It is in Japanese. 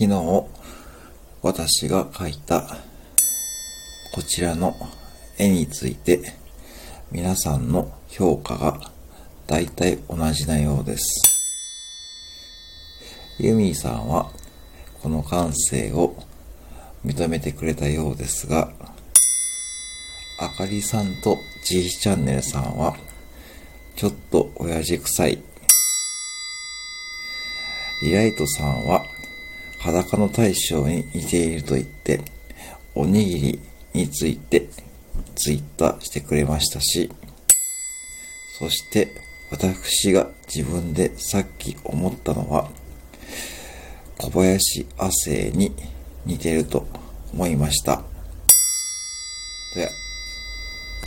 昨日、私が描いたこちらの絵について皆さんの評価が大体同じなようです。ユミーさんはこの感性を認めてくれたようですが、あかりさんと G チャンネルさんはちょっと親父臭い。リライトさんは裸の大将に似ていると言って、おにぎりについてツイッターしてくれましたし、そして私が自分でさっき思ったのは、小林亜生に似てると思いました。